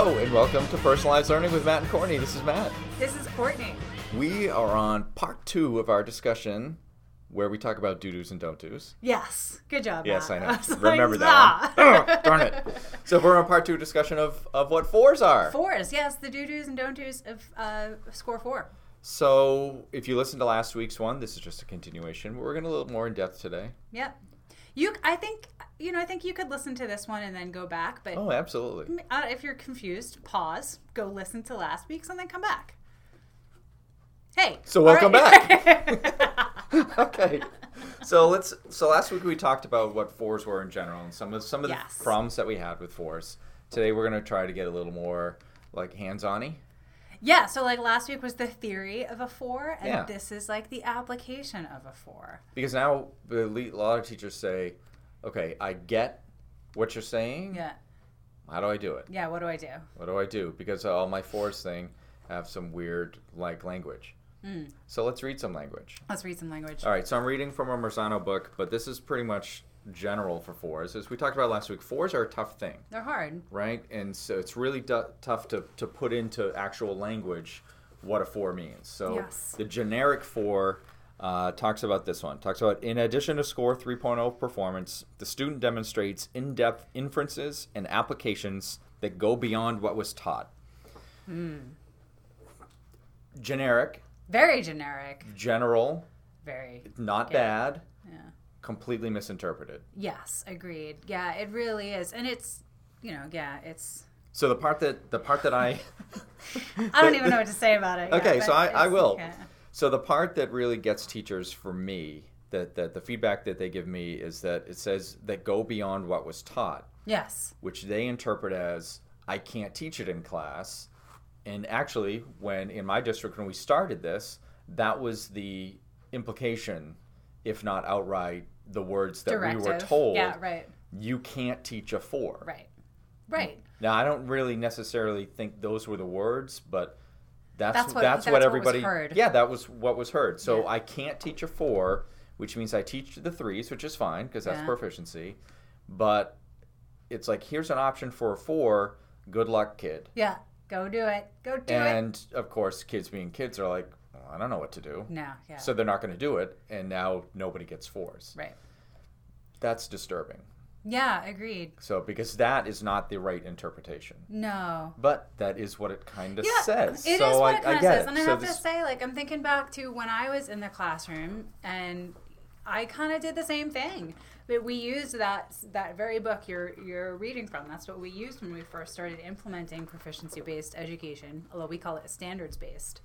Hello and welcome to Personalized Learning with Matt and Courtney. This is Matt. This is Courtney. We are on part two of our discussion where we talk about do dos and don't dos. Yes. Good job. Yes, I Matt. know. was like, Remember that one. "Ah." Ugh, darn it. So we're on part two discussion of, of what fours are. Fours, yes, the do dos and don't dos of uh, score four. So if you listened to last week's one, this is just a continuation. We're going a little more in depth today. Yep. You, I think, you know, I think you could listen to this one and then go back. But Oh, absolutely. uh, if you're confused, pause, go listen to last week's, and then come back. Hey. So welcome all back. okay. So let's. So last week we talked about what fours were in general and some of some of the problems that we had with fours. Today we're going to try to get a little more like hands-on-y. Yeah. So like last week was the theory of a four, and Yeah. this is like the application of a four. Because now a lot of teachers say, "Okay, I get what you're saying. Yeah. How do I do it? Yeah. What do I do? What do I do?" Because all my fours thing have some weird like language. Mm. So let's read some language. Let's read some language. All right, so I'm reading from a Marzano book, but this is pretty much general for fours. As we talked about last week, fours are a tough thing, They're hard. right? And so it's really du- tough to, to put into actual language what a four means. So Yes. the generic four uh, talks about this one. Talks about in addition to score 3.0 performance, the student demonstrates in-depth inferences and applications that go beyond what was taught. Generic, Very generic. general, Very. not Yeah. bad, Yeah. Completely misinterpreted. Yes, agreed. Yeah, it really is, and it's you know, yeah, it's. So the part that the part that I I don't even know what to say about it. Okay, yeah, so I, I will. yeah. So the part that really gets teachers for me, that, that the feedback that they give me is that it says that go beyond what was taught, Yes. which they interpret as I can't teach it in class. And actually, when in my district when we started this, that was the implication, if not outright, the words that we were told. Yeah. Right. You can't teach a four. Right. Right. Now I don't really necessarily think those were the words, but that's That's that's what- what, that's what everybody heard. Yeah, that was what was heard. So Yeah. I can't teach a 4, which means I teach the 3s, which is fine because that's Yeah. proficiency. But it's like here's an option for a 4, good luck kid. Yeah. Go do it. Go do it. and of course, kids being kids are like, well, I don't know what to do. No. Yeah. So they're not going to do it and now nobody gets 4s. right. That's disturbing. Yeah. Agreed. So because that is not the right interpretation. No. But that is what it kind of Yeah, says. it is so what I, it kind of says, it. and I so have this, to say, like, I'm thinking back to when I was in the classroom, and I kind of did the same thing. But we used that that very book you're you're reading from. That's what we used when we first started implementing proficiency based education, although we call it standards based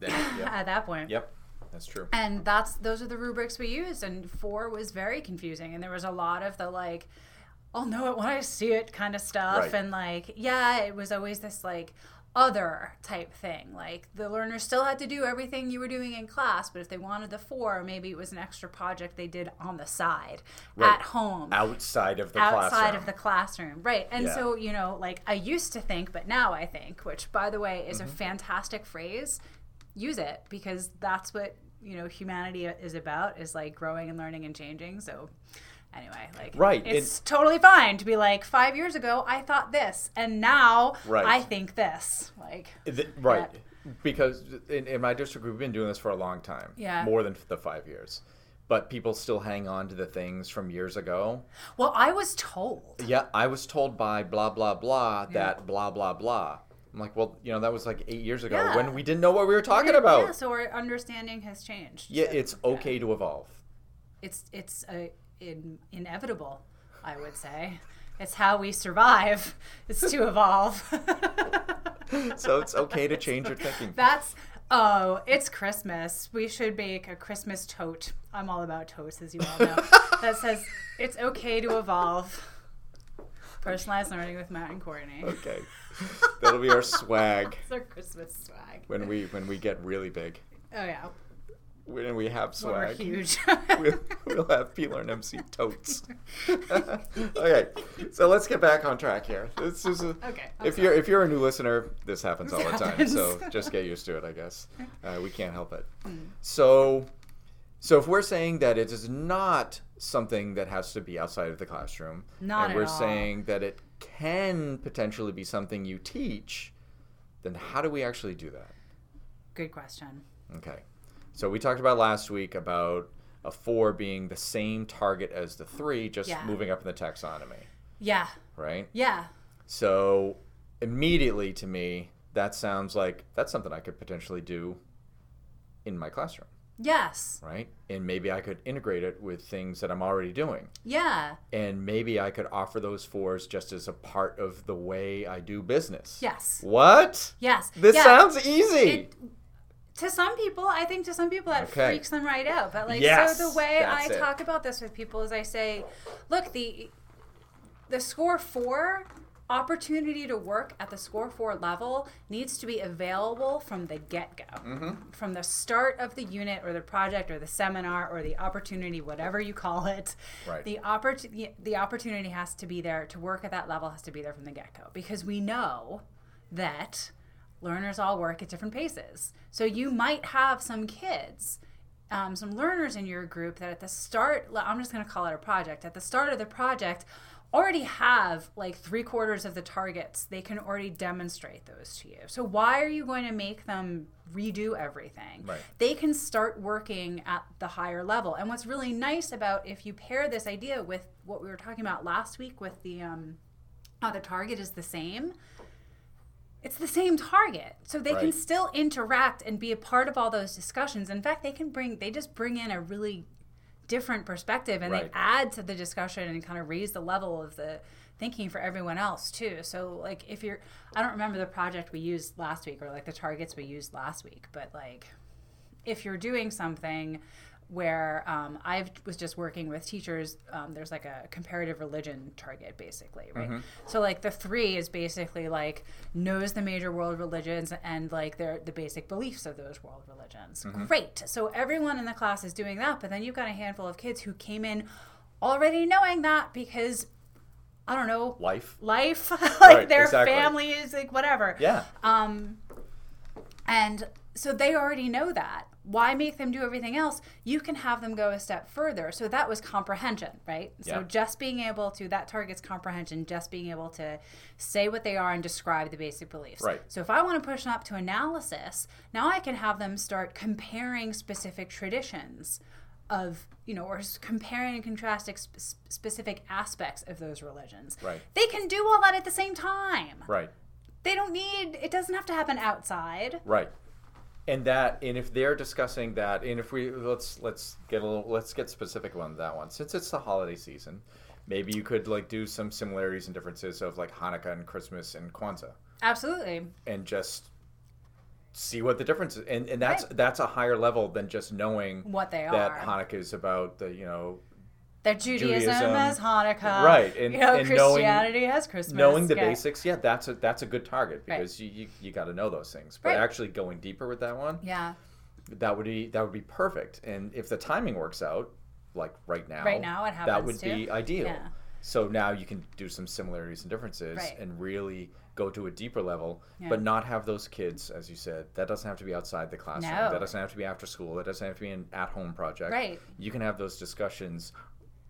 then, yep, at that point. yep, that's true. And that's those are the rubrics we used. And four was very confusing, and there was a lot of the like, I'll know it when I see it kind of stuff, Right. and like, yeah, it was always this like other type thing. Like the learner still had to do everything you were doing in class, but if they wanted the four, maybe it was an extra project they did on the side Right. at home Outside of the outside classroom. of the classroom right and Yeah. so you know like i used to think but now i think which by the way Mm-hmm. is a fantastic phrase use it because that's what you know humanity is about is like growing and learning and changing so anyway like Right, it's totally fine to be like five years ago i thought this and now Right. i think this like Th- right. Because in, in my district, we've been doing this for a long time. Yeah. More than the five years. But people still hang on to the things from years ago. well i was told Yeah, I was told by blah, blah, blah that blah, blah, blah. I'm like, well, you know, that was like eight years ago Yeah. when we didn't know what we were talking yeah, about. Yeah, so our understanding has changed Yeah, So, it's okay to evolve. it's it's a, in, inevitable i would say it's how we survive It's to evolve So it's okay to change your thinking. that's oh it's christmas we should make a christmas tote i'm all about totes as you all know that says it's okay to evolve personalized learning with matt and courtney Okay. That'll be our swag it's our christmas swag when we when we get really big. oh yeah When we have when we're swag. huge we'll, we'll have P Learn MC totes. okay, so let's get back on track here. This is a, Okay, I'm if you're if you're a new listener, this happens all the time. So just get used to it, I guess. Uh, we can't help it. Hmm. So, so if we're saying that it is not something that has to be outside of the classroom, Not and we're all. saying that it can potentially be something you teach, then how do we actually do that? Good question. Okay. So we talked about last week about a four being the same target as the three, just Yeah. moving up in the taxonomy, Yeah. right? Yeah. So immediately to me, that sounds like that's something I could potentially do in my classroom, Yes. right? And maybe I could integrate it with things that I'm already doing. Yeah. And maybe I could offer those fours just as a part of the way I do business. Yes. What? Yes. This Yeah. sounds easy. It- to some people, I think to some people that Okay. freaks them right out. But like, Yes, so the way I it. talk about this with people is I say, look, the the score four opportunity to work at the score four level needs to be available from the get go, Mm-hmm. from the start of the unit or the project or the seminar or the opportunity, whatever you call it. Right. The opportunity the opportunity has to be there to work at that level has to be there from the get go because we know that learners all work at different paces. So you might have some kids, um, some learners in your group that at the start, I'm just going to call it a project, at the start of the project, already have like three quarters of the targets. They can already demonstrate those to you. So why are you going to make them redo everything? Right. They can start working at the higher level. And what's really nice about if you pair this idea with what we were talking about last week with the um, how the target is the same it's the same target so they can still interact and be a part of all those discussions in fact they can bring they just bring in a really different perspective and Right. they add to the discussion and kind of raise the level of the thinking for everyone else too so like if you're i don't remember the project we used last week or like the targets we used last week but like if you're doing something where um, I was just working with teachers, um, there's like a comparative religion target, basically, right? So like the three is basically like knows the major world religions and like their the basic beliefs of those world religions. Great. So everyone in the class is doing that, but then you've got a handful of kids who came in already knowing that because I don't know Life. life, like Right, their exactly. families, like whatever. Yeah. Um, and so they already know that. Why make them do everything else? You can have them go a step further. So that was comprehension, right? So just being able to, that targets comprehension, just being able to say what they are and describe the basic beliefs. Right. So if I want to push them up to analysis, now I can have them start comparing specific traditions of, you know, or comparing and contrasting sp- specific aspects of those religions. Right. They can do all that at the same time Right. they don't need it doesn't have to happen outside Right. And that, and if they're discussing that, and if we let's let's get a little let's get specific on that one. Since it's the holiday season, maybe you could like do some similarities and differences of like Hanukkah and Christmas and Kwanzaa, absolutely and just see what the difference is. And and that's Right. that's a higher level than just knowing what they that are Hanukkah is about the you know that judaism, Judaism, has hanukkah right, and- you know and knowing- christianity has christmas knowing the yeah. basics. Yeah, that's a that's a good target Right. because you you, you got to know those things. But Right. actually going deeper with that one, yeah that would be that would be perfect. And if the timing works out, like right now, Right now it that would to. be ideal. Yeah. So now you can do some similarities and differences Right. and really go to a deeper level, Yeah. but not have those kids, as you said. That doesn't have to be outside the classroom. No. That doesn't have to be after school. That doesn't have to be an at-home project. Right. You can have those discussions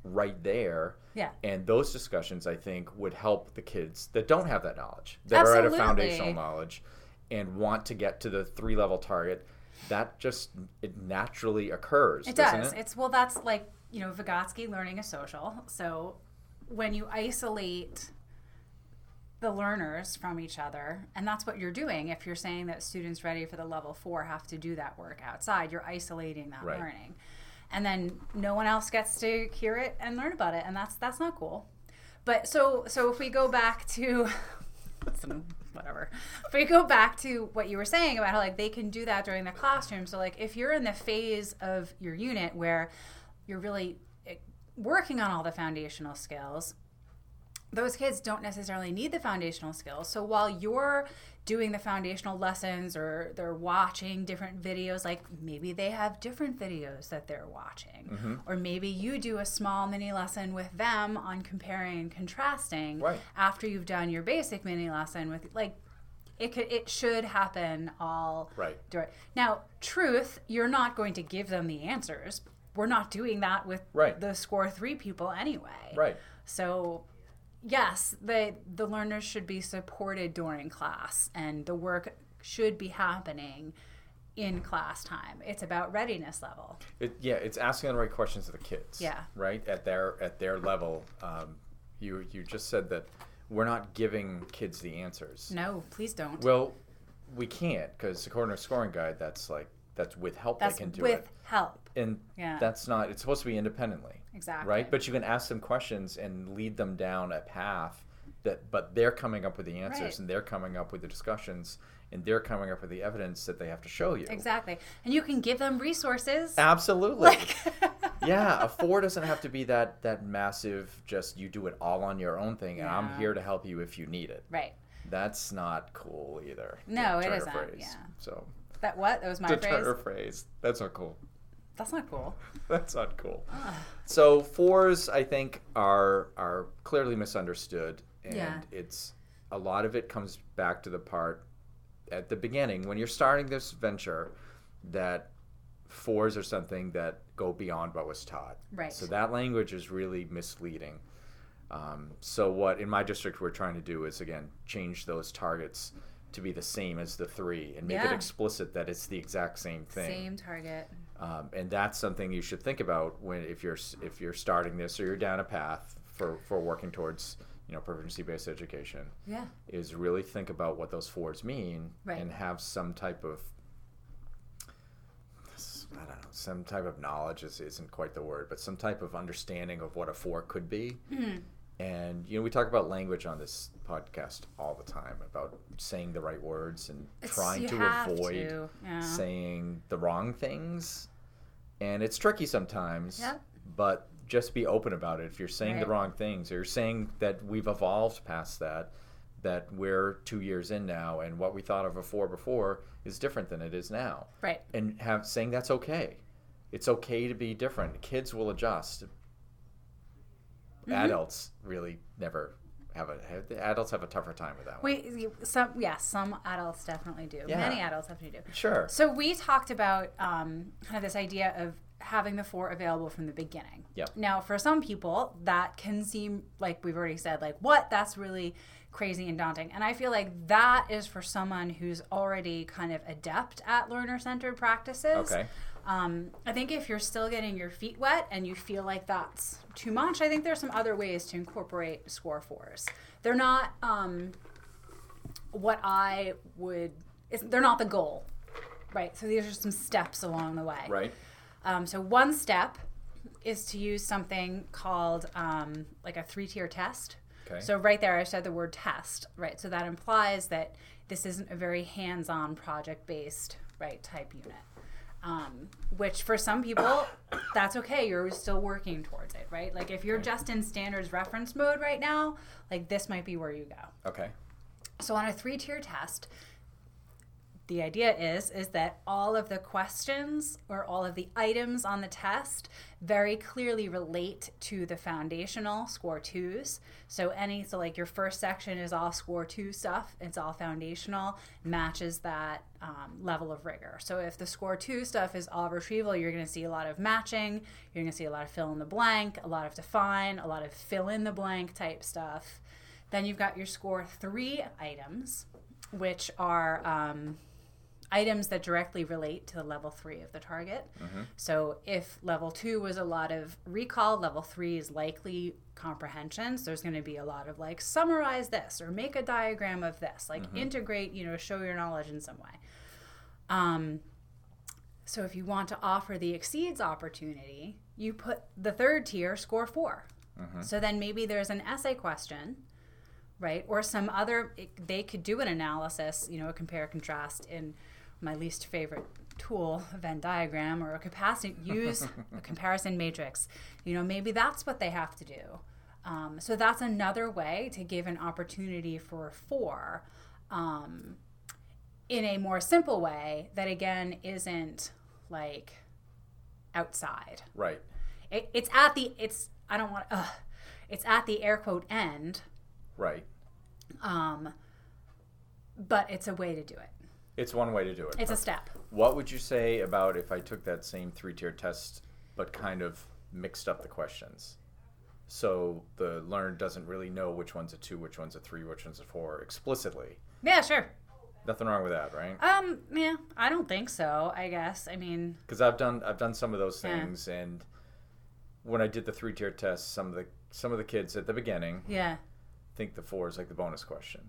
right there. Yeah. And those discussions, I think, would help the kids that don't have that knowledge, that are at a foundational knowledge, and want to get to the three-level target. That just it naturally occurs. it does It? it's well that's like you know vygotsky learning a social so when you isolate the learners from each other and that's what you're doing if you're saying that students ready for the level four have to do that work outside you're isolating that Right. learning and then no one else gets to hear it and learn about it and that's that's not cool. But so so if we go back to some whatever. If we go back to what you were saying about how like they can do that during the classroom. So like if you're in the phase of your unit where you're really eh, working on all the foundational skills those kids don't necessarily need the foundational skills. So while you're doing the foundational lessons or they're watching different videos, like maybe they have different videos that they're watching. Mm-hmm. Or maybe you do a small mini lesson with them on comparing and contrasting Right. after you've done your basic mini lesson with like it could it should happen all Right. during now truth you're not going to give them the answers we're not doing that with Right. the score three people anyway Right. so yes, the the learners should be supported during class, and the work should be happening in class time. It's about readiness level. It, yeah, it's asking the right questions to the kids. Yeah. Right at their at their level. Um, you you just said that we're not giving kids the answers. No, please don't. Well, we can't because according to scoring guide, that's like that's with help That's they can do with it, With help. and Yeah. that's not. It's supposed to be independently. Exactly. Right, but you can ask them questions and lead them down a path that, but they're coming up with the answers Right. and they're coming up with the discussions and they're coming up with the evidence that they have to show you. Exactly. And you can give them resources. Absolutely. Like yeah, a four doesn't have to be that that massive. Just you do it all on your own thing, and I'm here to help you if you need it. Right. That's not cool either. No, it isn't, Phrase. yeah. So That what? That was my phrase. turn a phrase. That's not cool. That's not cool. That's not cool. So fours, I think, are are clearly misunderstood, and Yeah. it's a lot of it comes back to the part at the beginning when you're starting this venture that fours are something that go beyond what was taught. Right. So that language is really misleading. Um, so what in my district we're trying to do is again change those targets to be the same as the three and make it explicit that it's the exact same thing Same target. um, and that's something you should think about when if you're if you're starting this or you're down a path for for working towards you know proficiency based education Yeah. is really think about what those fours mean Right. and have some type of I don't know some type of knowledge is, isn't quite the word but some type of understanding of what a four could be Mm-hmm. And you know we talk about language on this podcast all the time about saying the right words and It's- trying to avoid to, yeah. saying the wrong things. And it's tricky sometimes Yep. but just be open about it. If you're saying the wrong things or you're saying that we've evolved past that that we're two years in now and what we thought of before before is different than it is now. Right. and have saying that's okay. It's okay to be different. Kids will adjust Mm-hmm. adults really never have a have, the adults have a tougher time with that one Wait, some yes, some adults definitely do. Yeah. Many adults definitely do. sure So we talked about um, kind of this idea of having the four available from the beginning. Yep. Now, for some people, that can seem like we've already said, like what? That's really crazy and daunting. And I feel like that is for someone who's already kind of adept at learner-centered practices. okay Um, I think if you're still getting your feet wet and you feel like that's too much, I think there's some other ways to incorporate score fours. They're not um, what I would. It's, they're not the goal, right? So these are some steps along the way. right Um, so one step is to use something called um, like a three-tier test. Okay. So right there, I said the word test, right? So that implies that this isn't a very hands-on, project-based, right, type unit. Um, which for some people, that's okay. You're still working towards it, right? Like if you're just in standards reference mode right now, like this might be where you go. okay So on a three-tier test, the idea is is that all of the questions or all of the items on the test very clearly relate to the foundational score twos. So any so like your first section is all score two stuff. It's all foundational, matches that um, level of rigor. So if the score two stuff is all retrieval, you're going to see a lot of matching. You're going to see a lot of fill in the blank, a lot of define, a lot of fill in the blank type stuff. Then you've got your score three items, which are um, items that directly relate to the level three of the target. Mm-hmm. So if level two was a lot of recall, level three is likely comprehension. So there's going to be a lot of like summarize this or make a diagram of this, like mm-hmm. integrate, you know, show your knowledge in some way. Um, so if you want to offer the exceeds opportunity, you put the third tier score 4 mm-hmm. So then maybe there's an essay question, right? Or some other, it- they could do an analysis, you know, a compare contrast in my least favorite tool, a Venn diagram, or a capacity, use a comparison matrix. You know, maybe that's what they have to do. Um, so that's another way to give an opportunity for four. Um, in a more simple way that again isn't like outside right it, it's at the it's i don't want uh, it's at the air quote end right um but it's a way to do it it's one way to do it it's a step What would you say about if I took that same three tier test but kind of mixed up the questions? so the learner doesn't really know which one's a two, which one's a three, which one's a four explicitly. Yeah, sure. Nothing wrong with that, right? Um, yeah, I don't think so. I guess. I mean, Because I've done I've done some of those Yeah. things, and when I did the three tier test, some of the some of the kids at the beginning yeah, think the four is like the bonus question,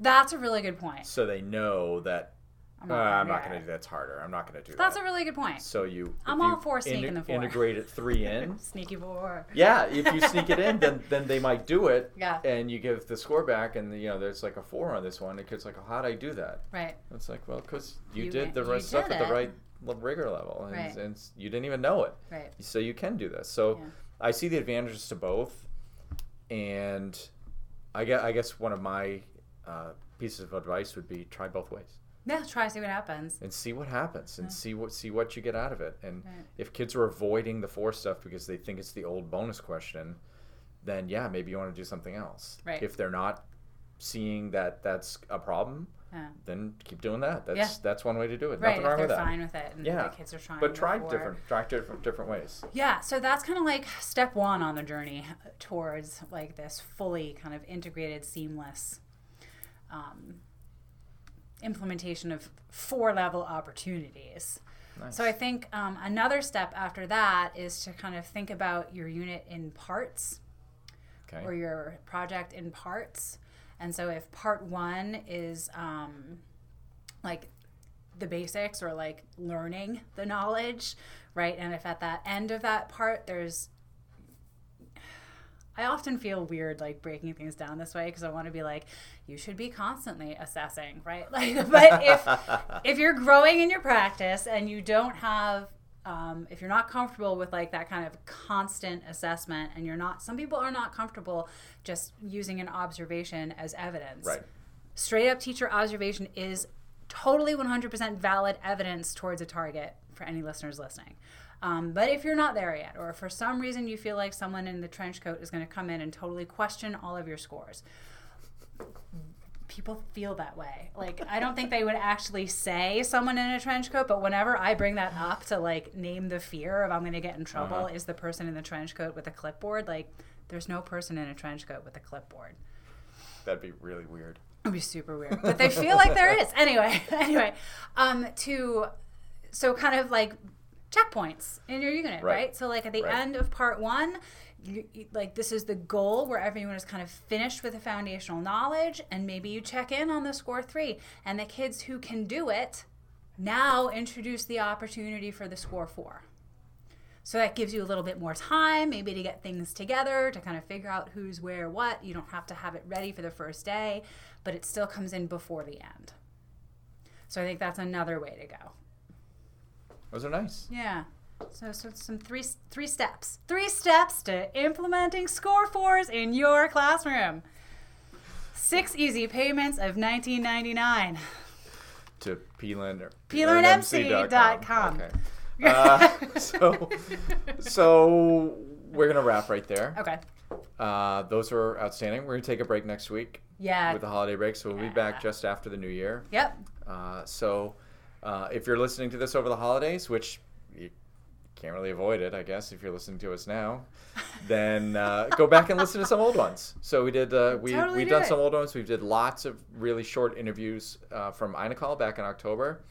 that's a really good point. so they know that I'm uh, I'm not going to do that's harder. I'm not going to do it. That's that. a really good point. so you, I'm if you all for sneaking the four. Integrate it three in. Sneaky four. Yeah, if you sneak it in, then then they might do it. Yeah. And you give the score back, and you know there's like a four on this one. The kid's like, oh, "How would I do that?" Right. It's like, well, because you, You did the you right stuff did at the right le- rigor level, and, Right. and you didn't even know it. Right. So you can do this. So Yeah. I see the advantages to both, and I guess I guess one of my uh, pieces of advice would be try both ways Yeah. Try see what happens. and see what happens and see what see what you get out of it. And Right. if kids are avoiding the four stuff because they think it's the old bonus question, then yeah, maybe you want to do something else. Right. If they're not seeing that that's a problem, Yeah. then keep doing that. That's Yeah. that's one way to do it. Right. Nothing wrong they're fine with it, and Yeah. the kids are trying. But try before. different, try different, different ways. Yeah, so that's kind of like step one on the journey towards like this fully kind of integrated, seamless um, implementation of four level opportunities. Nice. So I think um, another step after that is to kind of think about your unit in parts okay. or your project in parts. And so if part one is um, like the basics or like learning the knowledge, right? And if at that end of that part there's I often feel weird like breaking things down this way because I want to be like, you should be constantly assessing, right? Like, but if if you're growing in your practice and you don't have, um, if you're not comfortable with like that kind of constant assessment, and you're not, some people are not comfortable just using an observation as evidence. Right. Straight up teacher observation is totally 100% valid evidence towards a target for any listeners listening. Um, but if you're not there yet, or if for some reason you feel like someone in the trench coat is going to come in and totally question all of your scores, people feel that way. Like, I don't think they would actually say someone in a trench coat, but whenever I bring that up to like name the fear of I'm going to get in trouble, Uh-huh. is the person in the trench coat with a clipboard. Like, there's no person in a trench coat with a clipboard. That'd be really weird. It'd be super weird, but they feel like there is. Anyway, anyway, um, to so kind of like checkpoints in your unit, Right. right? So like at the Right. end of part one, you, you- like this is the goal where everyone is kind of finished with the foundational knowledge, and maybe you check in on the score three, and the kids who can do it now introduce the opportunity for the score four. So that gives you a little bit more time, maybe to get things together, to kind of figure out who's where what. You don't have to have it ready for the first day, but it still comes in before the end. So I think that's another way to go. Those are nice. Yeah. So, so some three three steps. Three steps to implementing score fours in your classroom. Six easy payments of 1999. To Peeland or PLearnMC.com. Okay. Uh, so, so we're gonna wrap right there. Okay. Uh, those are outstanding. We're gonna take a break next week Yeah. with the holiday break, so we'll be back just after the new year. Yep. Uh, so, uh, if you're listening to this over the holidays, which you can't really avoid it, I guess, if you're listening to us now, then uh, go back and listen to some old ones. So we did. Uh, we Totally we've do done it. some old ones. We did lots of really short interviews uh, from iNACOL back in October.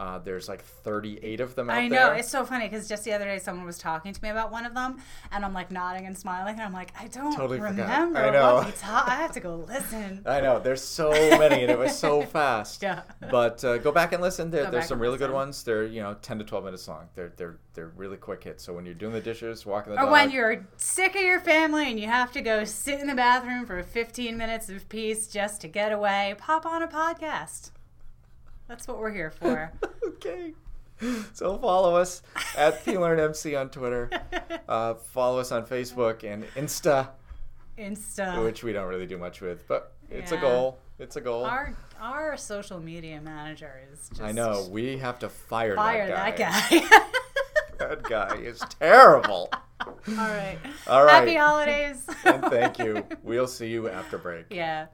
Uh, there's like 38 of them out I know there. it's so funny because just the other day someone was talking to me about one of them, and I'm like nodding and smiling, and I'm like, I don't Totally forgot. remember I know. what we talked. I have to go listen. I know there's so many, and it was so fast. Yeah. But uh, go back and listen. There, there's some really good ones. They're you know 10 to 12 minutes long. They're they're they're really quick hits. So when you're doing the dishes, walking the Or dog, when you're sick of your family and you have to go sit in the bathroom for 15 minutes of peace just to get away, pop on a podcast. That's what we're here for. okay. So follow us at PLearnMC on Twitter. Uh, follow us on Facebook and Insta, Insta. which we don't really do much with, but it's a goal. It's a goal. Our our social media manager is just I know we have to fire, fire that that guy. guy. That guy is terrible. All right. All right. Happy holidays. and thank you. We'll see you after break. yeah.